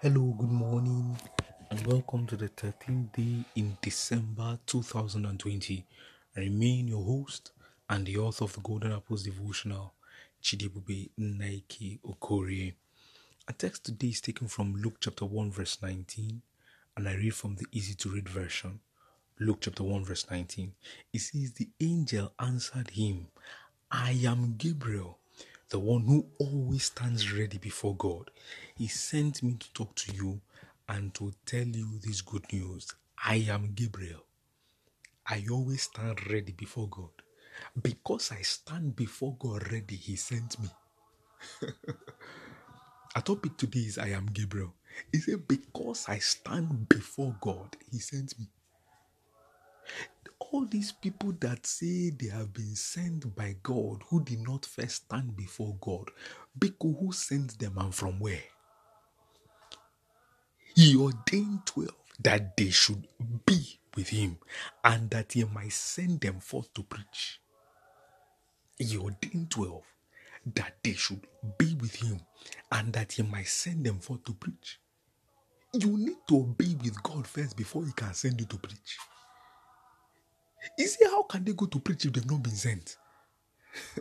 Hello, good morning, and welcome to the 13th day in December 2020. I remain your host and the author of the Golden Apples Devotional, Chidibube Nike Okorie. Our text today is taken from Luke chapter 1, verse 19, and I read from the easy to read version. Luke chapter 1, verse 19. It says, The angel answered him, I am Gabriel the one who always stands ready before God. He sent me to talk to you and to tell you this good news. I am Gabriel. I always stand ready before God. Because I stand before God ready, He sent me. Our topic today is I am Gabriel. He said, Because I stand before God, He sent me all these people that say they have been sent by God who did not first stand before God, Biko who sent them and from where? He ordained 12 that they should be with him and that he might send them forth to preach. He ordained 12 that they should be with him and that he might send them forth to preach. You need to be with God first before he can send you to preach. You see, how can they go to preach if they've not been sent?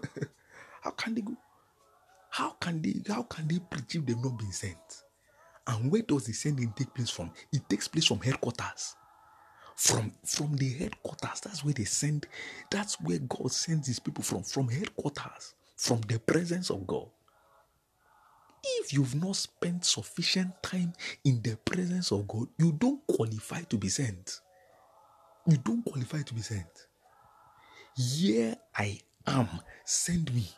how can they go? How can they how can they preach if they've not been sent? And where does the sending take place from? It takes place from headquarters. From from the headquarters, that's where they send, that's where God sends his people from, from headquarters, from the presence of God. If you've not spent sufficient time in the presence of God, you don't qualify to be sent you don't qualify to be sent. Here I am, send me.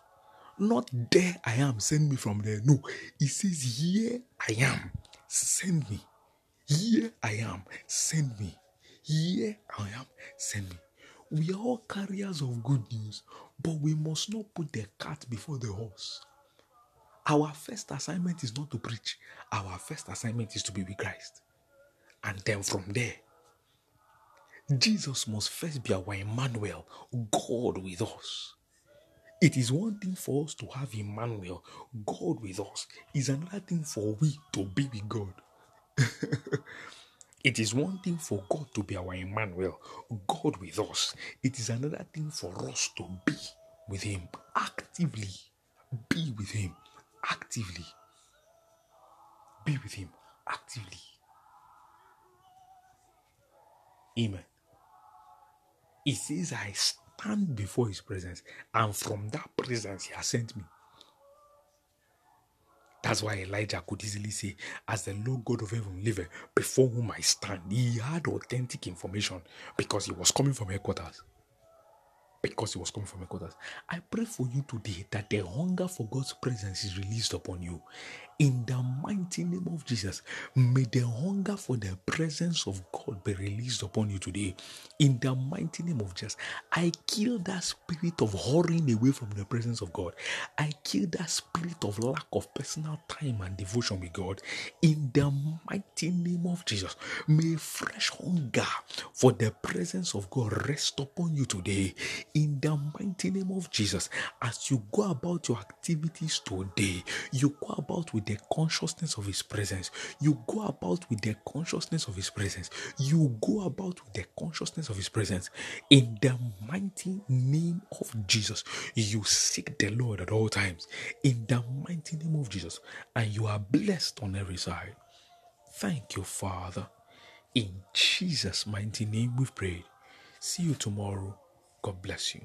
Not there I am, send me from there. No, it says, Here I am, send me. Here I am, send me. Here I am, send me. We are all carriers of good news, but we must not put the cart before the horse. Our first assignment is not to preach, our first assignment is to be with Christ. And then from there, Jesus must first be our Emmanuel, God with us. It is one thing for us to have Emmanuel, God with us. It's another thing for we to be with God. it is one thing for God to be our Emmanuel, God with us. It is another thing for us to be with Him actively. Be with Him actively. Be with Him actively. Amen. He says, I stand before his presence, and from that presence, he has sent me. That's why Elijah could easily say, As the Lord God of heaven liveth, before whom I stand. He had authentic information because he was coming from headquarters. Because he was coming from headquarters. I pray for you today that the hunger for God's presence is released upon you. In the mighty name of Jesus, may the hunger for the presence of God be released upon you today. In the mighty name of Jesus, I kill that spirit of hurrying away from the presence of God. I kill that spirit of lack of personal time and devotion with God. In the mighty name of Jesus, may fresh hunger for the presence of God rest upon you today. In the mighty name of Jesus, as you go about your activities today, you go about with the consciousness of His presence. You go about with the consciousness of His presence. You go about with the consciousness of His presence. In the mighty name of Jesus, you seek the Lord at all times. In the mighty name of Jesus, and you are blessed on every side. Thank you, Father. In Jesus' mighty name, we've prayed. See you tomorrow. God bless you.